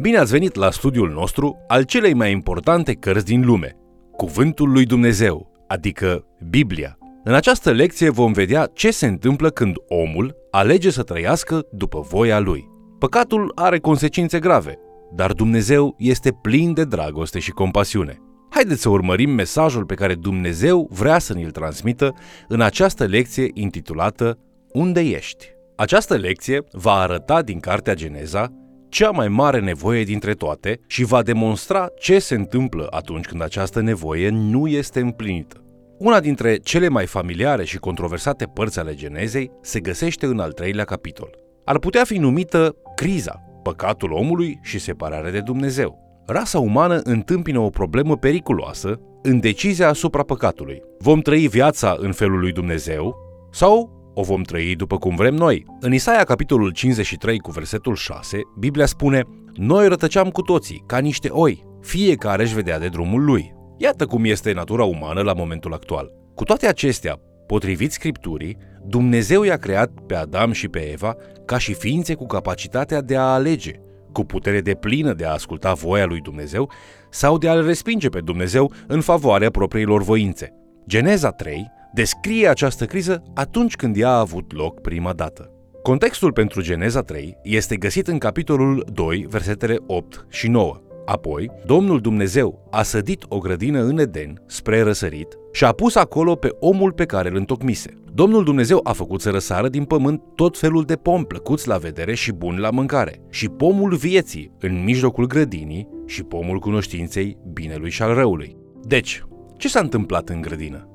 Bine ați venit la studiul nostru al celei mai importante cărți din lume, Cuvântul lui Dumnezeu, adică Biblia. În această lecție vom vedea ce se întâmplă când omul alege să trăiască după voia lui. Păcatul are consecințe grave, dar Dumnezeu este plin de dragoste și compasiune. Haideți să urmărim mesajul pe care Dumnezeu vrea să ne-l transmită în această lecție intitulată Unde ești? Această lecție va arăta din Cartea Geneza cea mai mare nevoie dintre toate și va demonstra ce se întâmplă atunci când această nevoie nu este împlinită. Una dintre cele mai familiare și controversate părți ale Genezei se găsește în al treilea capitol. Ar putea fi numită criza, păcatul omului și separarea de Dumnezeu. Rasa umană întâmpină o problemă periculoasă în decizia asupra păcatului. Vom trăi viața în felul lui Dumnezeu sau o vom trăi după cum vrem noi. În Isaia, capitolul 53, cu versetul 6, Biblia spune Noi rătăceam cu toții, ca niște oi, fiecare își vedea de drumul lui. Iată cum este natura umană la momentul actual. Cu toate acestea, potrivit Scripturii, Dumnezeu i-a creat pe Adam și pe Eva ca și ființe cu capacitatea de a alege, cu putere de plină de a asculta voia lui Dumnezeu sau de a-L respinge pe Dumnezeu în favoarea propriilor voințe. Geneza 3 descrie această criză atunci când ea a avut loc prima dată. Contextul pentru Geneza 3 este găsit în capitolul 2, versetele 8 și 9. Apoi, Domnul Dumnezeu a sădit o grădină în Eden, spre răsărit, și a pus acolo pe omul pe care îl întocmise. Domnul Dumnezeu a făcut să răsară din pământ tot felul de pom plăcuți la vedere și buni la mâncare, și pomul vieții în mijlocul grădinii și pomul cunoștinței binelui și al răului. Deci, ce s-a întâmplat în grădină?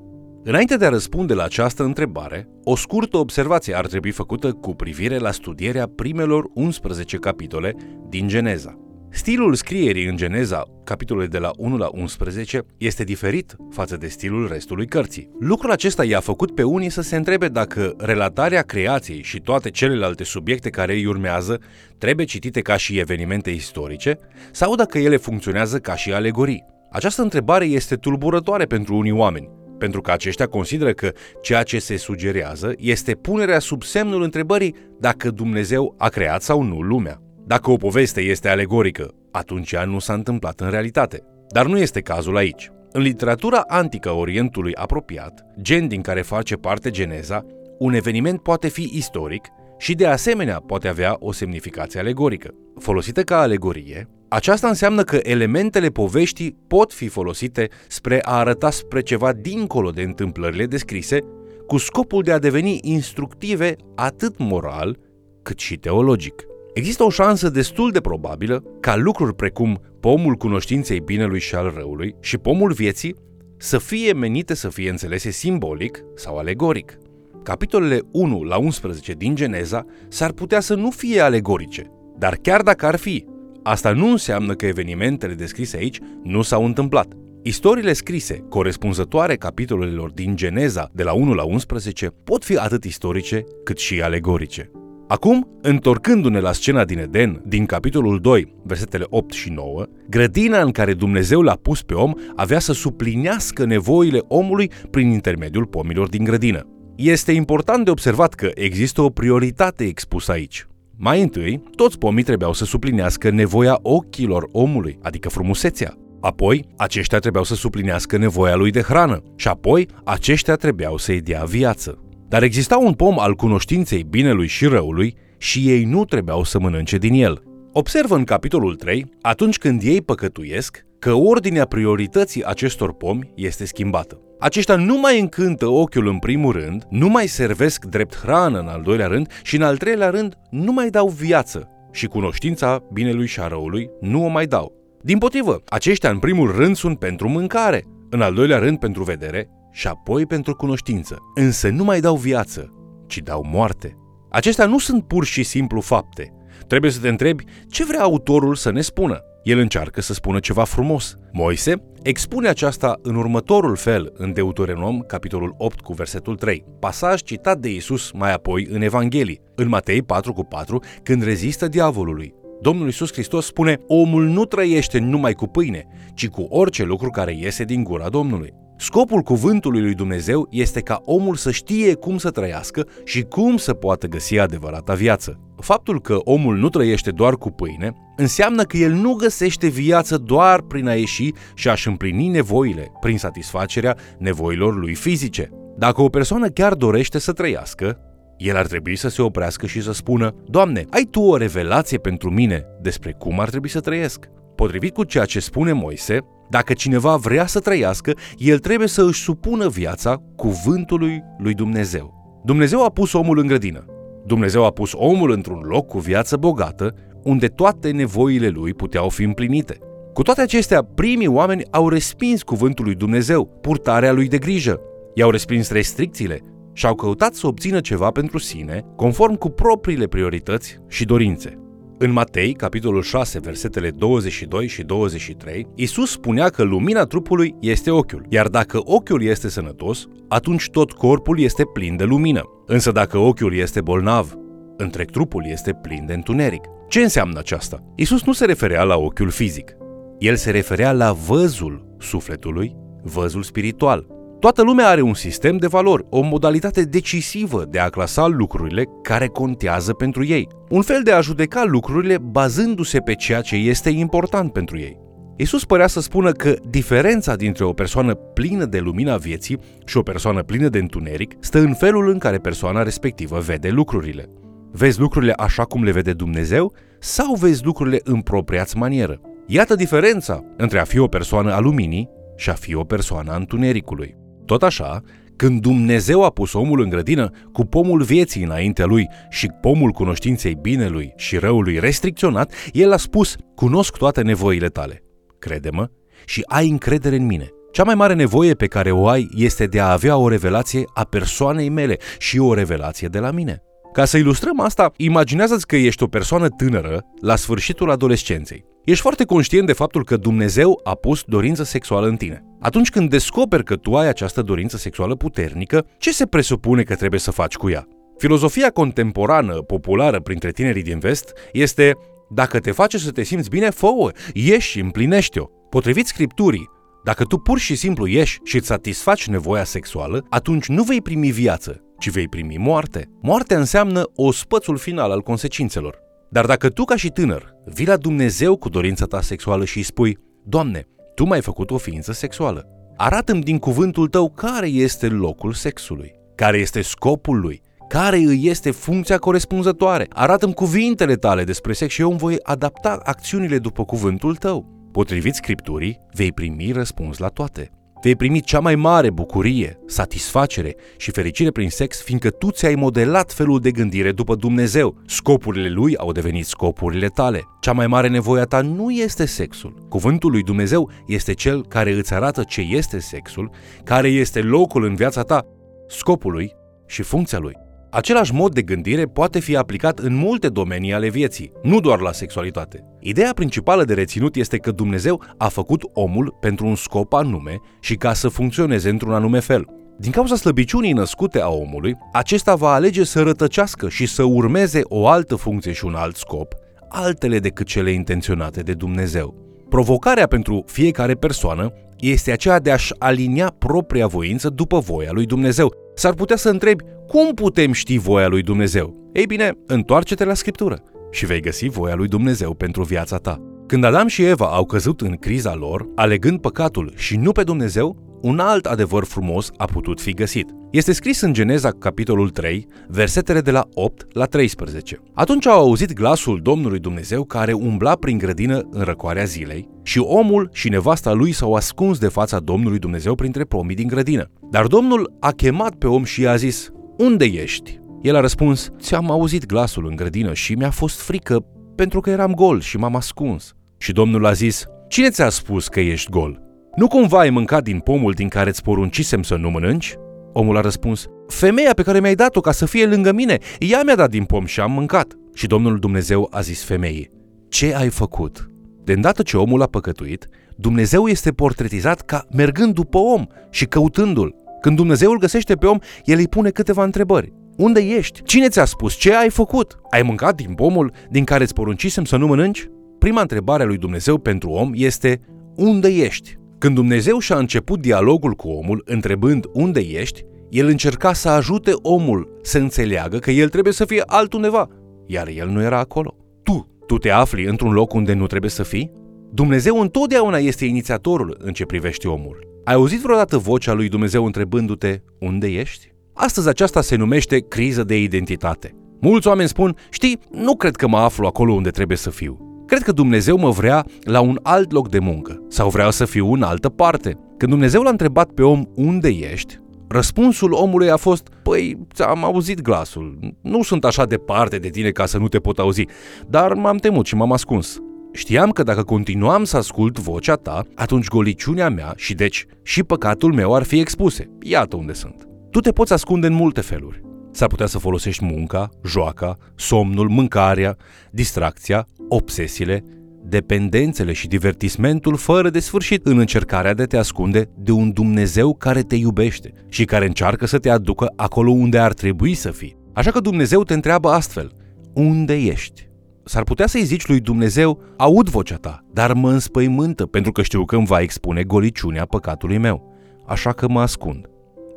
Înainte de a răspunde la această întrebare, o scurtă observație ar trebui făcută cu privire la studierea primelor 11 capitole din Geneza. Stilul scrierii în Geneza, capitolele de la 1 la 11, este diferit față de stilul restului cărții. Lucrul acesta i-a făcut pe unii să se întrebe dacă relatarea creației și toate celelalte subiecte care îi urmează trebuie citite ca și evenimente istorice sau dacă ele funcționează ca și alegorii. Această întrebare este tulburătoare pentru unii oameni, pentru că aceștia consideră că ceea ce se sugerează este punerea sub semnul întrebării dacă Dumnezeu a creat sau nu lumea. Dacă o poveste este alegorică, atunci ea nu s-a întâmplat în realitate. Dar nu este cazul aici. În literatura antică Orientului apropiat, gen din care face parte Geneza, un eveniment poate fi istoric și de asemenea poate avea o semnificație alegorică. Folosită ca alegorie, aceasta înseamnă că elementele poveștii pot fi folosite spre a arăta spre ceva dincolo de întâmplările descrise, cu scopul de a deveni instructive atât moral cât și teologic. Există o șansă destul de probabilă ca lucruri precum pomul cunoștinței binelui și al răului și pomul vieții să fie menite să fie înțelese simbolic sau alegoric. Capitolele 1 la 11 din Geneza s-ar putea să nu fie alegorice, dar chiar dacă ar fi, asta nu înseamnă că evenimentele descrise aici nu s-au întâmplat. Istoriile scrise, corespunzătoare capitolelor din Geneza de la 1 la 11, pot fi atât istorice cât și alegorice. Acum, întorcându-ne la scena din Eden, din capitolul 2, versetele 8 și 9, grădina în care Dumnezeu l-a pus pe om avea să suplinească nevoile omului prin intermediul pomilor din grădină. Este important de observat că există o prioritate expusă aici. Mai întâi, toți pomii trebuiau să suplinească nevoia ochilor omului, adică frumusețea. Apoi, aceștia trebuiau să suplinească nevoia lui de hrană și apoi, aceștia trebuiau să-i dea viață. Dar exista un pom al cunoștinței binelui și răului și ei nu trebuiau să mănânce din el. Observă în capitolul 3, atunci când ei păcătuiesc, că ordinea priorității acestor pomi este schimbată. Aceștia nu mai încântă ochiul în primul rând, nu mai servesc drept hrană în al doilea rând și în al treilea rând nu mai dau viață și cunoștința binelui și a răului nu o mai dau. Din potrivă, aceștia în primul rând sunt pentru mâncare, în al doilea rând pentru vedere și apoi pentru cunoștință. Însă nu mai dau viață, ci dau moarte. Acestea nu sunt pur și simplu fapte. Trebuie să te întrebi ce vrea autorul să ne spună. El încearcă să spună ceva frumos. Moise expune aceasta în următorul fel în Deuteronom, capitolul 8 cu versetul 3, pasaj citat de Isus mai apoi în Evanghelii, în Matei 4 cu 4, când rezistă diavolului. Domnul Isus Hristos spune, omul nu trăiește numai cu pâine, ci cu orice lucru care iese din gura Domnului. Scopul cuvântului lui Dumnezeu este ca omul să știe cum să trăiască și cum să poată găsi adevărata viață. Faptul că omul nu trăiește doar cu pâine înseamnă că el nu găsește viață doar prin a ieși și a-și împlini nevoile, prin satisfacerea nevoilor lui fizice. Dacă o persoană chiar dorește să trăiască, el ar trebui să se oprească și să spună, Doamne, ai Tu o revelație pentru mine despre cum ar trebui să trăiesc? Potrivit cu ceea ce spune Moise, dacă cineva vrea să trăiască, el trebuie să își supună viața cuvântului lui Dumnezeu. Dumnezeu a pus omul în grădină. Dumnezeu a pus omul într-un loc cu viață bogată, unde toate nevoile lui puteau fi împlinite. Cu toate acestea, primii oameni au respins cuvântul lui Dumnezeu, purtarea lui de grijă. I-au respins restricțiile și au căutat să obțină ceva pentru sine, conform cu propriile priorități și dorințe. În Matei, capitolul 6, versetele 22 și 23, Isus spunea că lumina trupului este ochiul, iar dacă ochiul este sănătos, atunci tot corpul este plin de lumină. Însă dacă ochiul este bolnav, întreg trupul este plin de întuneric. Ce înseamnă aceasta? Isus nu se referea la ochiul fizic. El se referea la văzul sufletului, văzul spiritual, Toată lumea are un sistem de valori, o modalitate decisivă de a clasa lucrurile care contează pentru ei. Un fel de a judeca lucrurile bazându-se pe ceea ce este important pentru ei. Isus părea să spună că diferența dintre o persoană plină de lumina vieții și o persoană plină de întuneric stă în felul în care persoana respectivă vede lucrurile. Vezi lucrurile așa cum le vede Dumnezeu sau vezi lucrurile în propriați manieră? Iată diferența între a fi o persoană a luminii și a fi o persoană a întunericului. Tot așa, când Dumnezeu a pus omul în grădină cu pomul vieții înaintea lui și pomul cunoștinței binelui și răului restricționat, el a spus, cunosc toate nevoile tale. Crede-mă și ai încredere în mine. Cea mai mare nevoie pe care o ai este de a avea o revelație a persoanei mele și o revelație de la mine. Ca să ilustrăm asta, imaginează-ți că ești o persoană tânără la sfârșitul adolescenței. Ești foarte conștient de faptul că Dumnezeu a pus dorință sexuală în tine. Atunci când descoperi că tu ai această dorință sexuală puternică, ce se presupune că trebuie să faci cu ea? Filozofia contemporană, populară printre tinerii din vest, este dacă te face să te simți bine, fă-o, ieși și împlinește-o. Potrivit scripturii, dacă tu pur și simplu ieși și îți satisfaci nevoia sexuală, atunci nu vei primi viață, ci vei primi moarte. Moartea înseamnă ospățul final al consecințelor. Dar dacă tu ca și tânăr vii la Dumnezeu cu dorința ta sexuală și îi spui, Doamne, Tu m-ai făcut o ființă sexuală, arată-mi din cuvântul Tău care este locul sexului, care este scopul lui, care îi este funcția corespunzătoare. Arată-mi cuvintele tale despre sex și eu îmi voi adapta acțiunile după cuvântul tău. Potrivit Scripturii, vei primi răspuns la toate. Vei primi cea mai mare bucurie, satisfacere și fericire prin sex, fiindcă tu ți-ai modelat felul de gândire după Dumnezeu. Scopurile lui au devenit scopurile tale. Cea mai mare nevoie a ta nu este sexul. Cuvântul lui Dumnezeu este cel care îți arată ce este sexul, care este locul în viața ta, scopul lui și funcția lui. Același mod de gândire poate fi aplicat în multe domenii ale vieții, nu doar la sexualitate. Ideea principală de reținut este că Dumnezeu a făcut omul pentru un scop anume și ca să funcționeze într-un anume fel. Din cauza slăbiciunii născute a omului, acesta va alege să rătăcească și să urmeze o altă funcție și un alt scop, altele decât cele intenționate de Dumnezeu. Provocarea pentru fiecare persoană este aceea de a-și alinia propria voință după voia lui Dumnezeu. S-ar putea să întrebi cum putem ști voia lui Dumnezeu? Ei bine, întoarce-te la Scriptură și vei găsi voia lui Dumnezeu pentru viața ta. Când Adam și Eva au căzut în criza lor, alegând păcatul și nu pe Dumnezeu, un alt adevăr frumos a putut fi găsit. Este scris în Geneza, capitolul 3, versetele de la 8 la 13. Atunci au auzit glasul Domnului Dumnezeu care umbla prin grădină în răcoarea zilei și omul și nevasta lui s-au ascuns de fața Domnului Dumnezeu printre pomii din grădină. Dar Domnul a chemat pe om și i-a zis, unde ești? El a răspuns, ți-am auzit glasul în grădină și mi-a fost frică pentru că eram gol și m-am ascuns. Și Domnul a zis, cine ți-a spus că ești gol? Nu cumva ai mâncat din pomul din care îți poruncisem să nu mănânci? Omul a răspuns, femeia pe care mi-ai dat-o ca să fie lângă mine, ea mi-a dat din pom și am mâncat. Și Domnul Dumnezeu a zis femeii, ce ai făcut? De îndată ce omul a păcătuit, Dumnezeu este portretizat ca mergând după om și căutându-l. Când Dumnezeu îl găsește pe om, el îi pune câteva întrebări. Unde ești? Cine ți-a spus? Ce ai făcut? Ai mâncat din pomul din care îți poruncisem să nu mănânci? Prima întrebare a lui Dumnezeu pentru om este unde ești? Când Dumnezeu și-a început dialogul cu omul, întrebând unde ești, el încerca să ajute omul să înțeleagă că el trebuie să fie altundeva, iar el nu era acolo. Tu, tu te afli într-un loc unde nu trebuie să fii? Dumnezeu întotdeauna este inițiatorul în ce privește omul. Ai auzit vreodată vocea lui Dumnezeu întrebându-te unde ești? Astăzi aceasta se numește criză de identitate. Mulți oameni spun, știi, nu cred că mă aflu acolo unde trebuie să fiu. Cred că Dumnezeu mă vrea la un alt loc de muncă sau vrea să fiu în altă parte. Când Dumnezeu l-a întrebat pe om unde ești, răspunsul omului a fost, păi, am auzit glasul, nu sunt așa departe de tine ca să nu te pot auzi, dar m-am temut și m-am ascuns. Știam că dacă continuam să ascult vocea ta, atunci goliciunea mea și deci și păcatul meu ar fi expuse. Iată unde sunt. Tu te poți ascunde în multe feluri. S-ar putea să folosești munca, joaca, somnul, mâncarea, distracția, obsesiile, dependențele și divertismentul fără de sfârșit în încercarea de a te ascunde de un Dumnezeu care te iubește și care încearcă să te aducă acolo unde ar trebui să fii. Așa că Dumnezeu te întreabă astfel, unde ești? S-ar putea să-i zici lui Dumnezeu, aud vocea ta, dar mă înspăimântă pentru că știu că îmi va expune goliciunea păcatului meu, așa că mă ascund.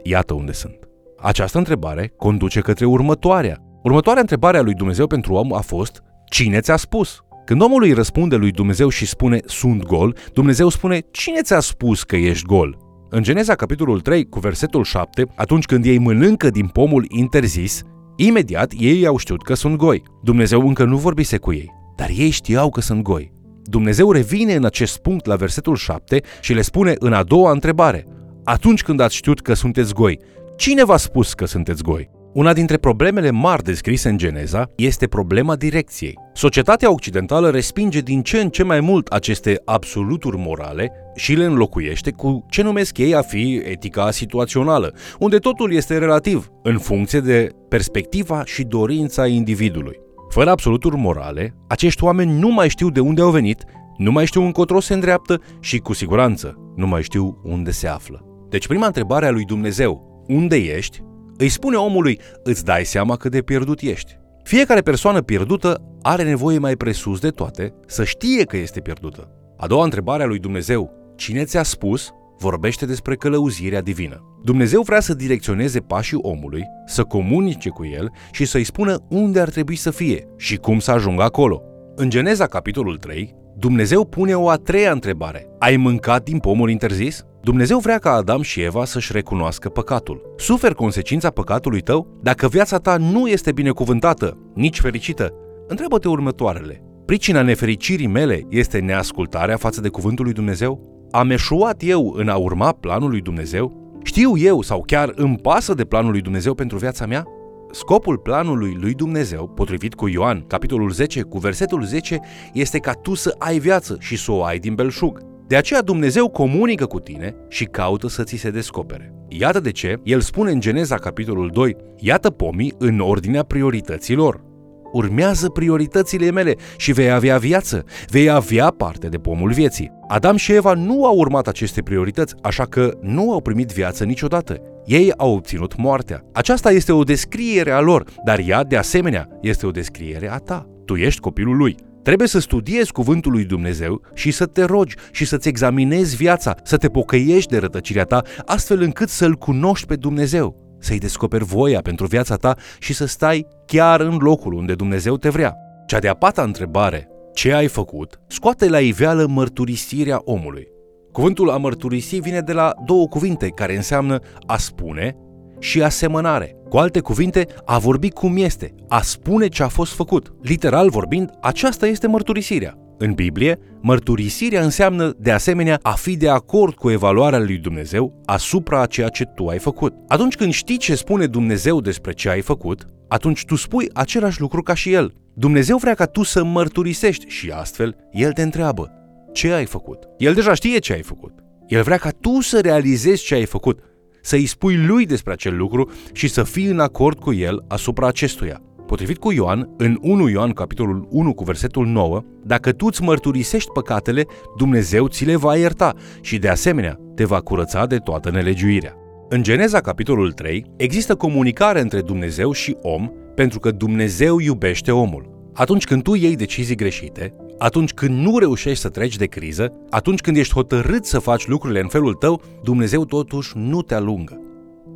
Iată unde sunt. Această întrebare conduce către următoarea. Următoarea întrebare a lui Dumnezeu pentru om a fost, cine ți-a spus? Când omul îi răspunde lui Dumnezeu și spune sunt gol, Dumnezeu spune cine ți-a spus că ești gol? În Geneza capitolul 3 cu versetul 7, atunci când ei mănâncă din pomul interzis, imediat ei au știut că sunt goi. Dumnezeu încă nu vorbise cu ei, dar ei știau că sunt goi. Dumnezeu revine în acest punct la versetul 7 și le spune în a doua întrebare, atunci când ați știut că sunteți goi, cine v-a spus că sunteți goi? Una dintre problemele mari descrise în Geneza este problema direcției. Societatea occidentală respinge din ce în ce mai mult aceste absoluturi morale și le înlocuiește cu ce numesc ei a fi etica situațională, unde totul este relativ, în funcție de perspectiva și dorința individului. Fără absoluturi morale, acești oameni nu mai știu de unde au venit, nu mai știu încotro se îndreaptă și, cu siguranță, nu mai știu unde se află. Deci prima întrebare a lui Dumnezeu, unde ești, îi spune omului, îți dai seama cât de pierdut ești. Fiecare persoană pierdută are nevoie mai presus de toate să știe că este pierdută. A doua întrebare a lui Dumnezeu, cine ți-a spus, vorbește despre călăuzirea divină. Dumnezeu vrea să direcționeze pașii omului, să comunice cu el și să-i spună unde ar trebui să fie și cum să ajungă acolo. În Geneza, capitolul 3, Dumnezeu pune o a treia întrebare. Ai mâncat din pomul interzis? Dumnezeu vrea ca Adam și Eva să-și recunoască păcatul. Suferi consecința păcatului tău? Dacă viața ta nu este binecuvântată, nici fericită, întreabă-te următoarele. Pricina nefericirii mele este neascultarea față de cuvântul lui Dumnezeu? Am eșuat eu în a urma planul lui Dumnezeu? Știu eu sau chiar îmi pasă de planul lui Dumnezeu pentru viața mea? Scopul planului lui Dumnezeu, potrivit cu Ioan, capitolul 10, cu versetul 10, este ca tu să ai viață și să o ai din belșug. De aceea Dumnezeu comunică cu tine și caută să ți se descopere. Iată de ce El spune în Geneza capitolul 2, iată pomii în ordinea priorităților. Urmează prioritățile mele și vei avea viață, vei avea parte de pomul vieții. Adam și Eva nu au urmat aceste priorități, așa că nu au primit viață niciodată. Ei au obținut moartea. Aceasta este o descriere a lor, dar ea, de asemenea, este o descriere a ta. Tu ești copilul lui. Trebuie să studiezi cuvântul lui Dumnezeu și să te rogi și să-ți examinezi viața, să te pocăiești de rătăcirea ta, astfel încât să-L cunoști pe Dumnezeu, să-i descoperi voia pentru viața ta și să stai chiar în locul unde Dumnezeu te vrea. Cea de-a pata întrebare, ce ai făcut, scoate la iveală mărturisirea omului. Cuvântul a mărturisi vine de la două cuvinte care înseamnă a spune și asemănare. Cu alte cuvinte, a vorbi cum este, a spune ce a fost făcut. Literal vorbind, aceasta este mărturisirea. În Biblie, mărturisirea înseamnă, de asemenea, a fi de acord cu evaluarea lui Dumnezeu asupra a ceea ce tu ai făcut. Atunci când știi ce spune Dumnezeu despre ce ai făcut, atunci tu spui același lucru ca și El. Dumnezeu vrea ca tu să mărturisești și astfel El te întreabă, ce ai făcut? El deja știe ce ai făcut. El vrea ca tu să realizezi ce ai făcut, să îi spui lui despre acel lucru și să fii în acord cu el asupra acestuia. Potrivit cu Ioan, în 1 Ioan capitolul 1 cu versetul 9, dacă tu îți mărturisești păcatele, Dumnezeu ți le va ierta și de asemenea te va curăța de toată nelegiuirea. În Geneza capitolul 3 există comunicare între Dumnezeu și om pentru că Dumnezeu iubește omul. Atunci când tu iei decizii greșite, atunci când nu reușești să treci de criză, atunci când ești hotărât să faci lucrurile în felul tău, Dumnezeu totuși nu te alungă.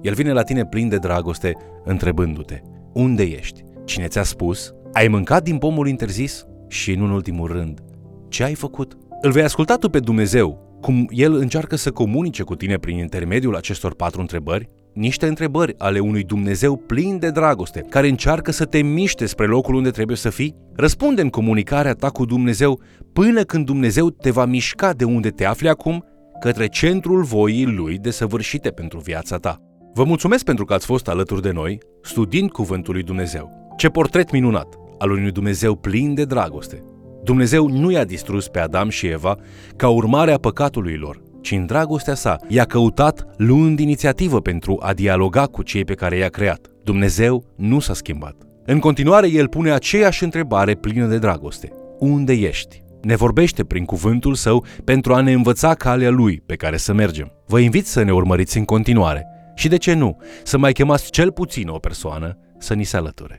El vine la tine plin de dragoste, întrebându-te, unde ești? Cine ți-a spus? Ai mâncat din pomul interzis? Și, în ultimul rând, ce ai făcut? Îl vei asculta tu pe Dumnezeu, cum El încearcă să comunice cu tine prin intermediul acestor patru întrebări? Niște întrebări ale unui Dumnezeu plin de dragoste, care încearcă să te miște spre locul unde trebuie să fii? Răspunde în comunicarea ta cu Dumnezeu până când Dumnezeu te va mișca de unde te afli acum către centrul voii Lui desăvârșite pentru viața ta. Vă mulțumesc pentru că ați fost alături de noi, studiind Cuvântul lui Dumnezeu. Ce portret minunat al unui Dumnezeu plin de dragoste. Dumnezeu nu i-a distrus pe Adam și Eva ca urmare a păcatului lor, ci în dragostea sa i-a căutat luând inițiativă pentru a dialoga cu cei pe care i-a creat. Dumnezeu nu s-a schimbat. În continuare, el pune aceeași întrebare plină de dragoste. Unde ești? Ne vorbește prin cuvântul său pentru a ne învăța calea lui pe care să mergem. Vă invit să ne urmăriți în continuare și de ce nu, să mai chemați cel puțin o persoană să ni se alăture.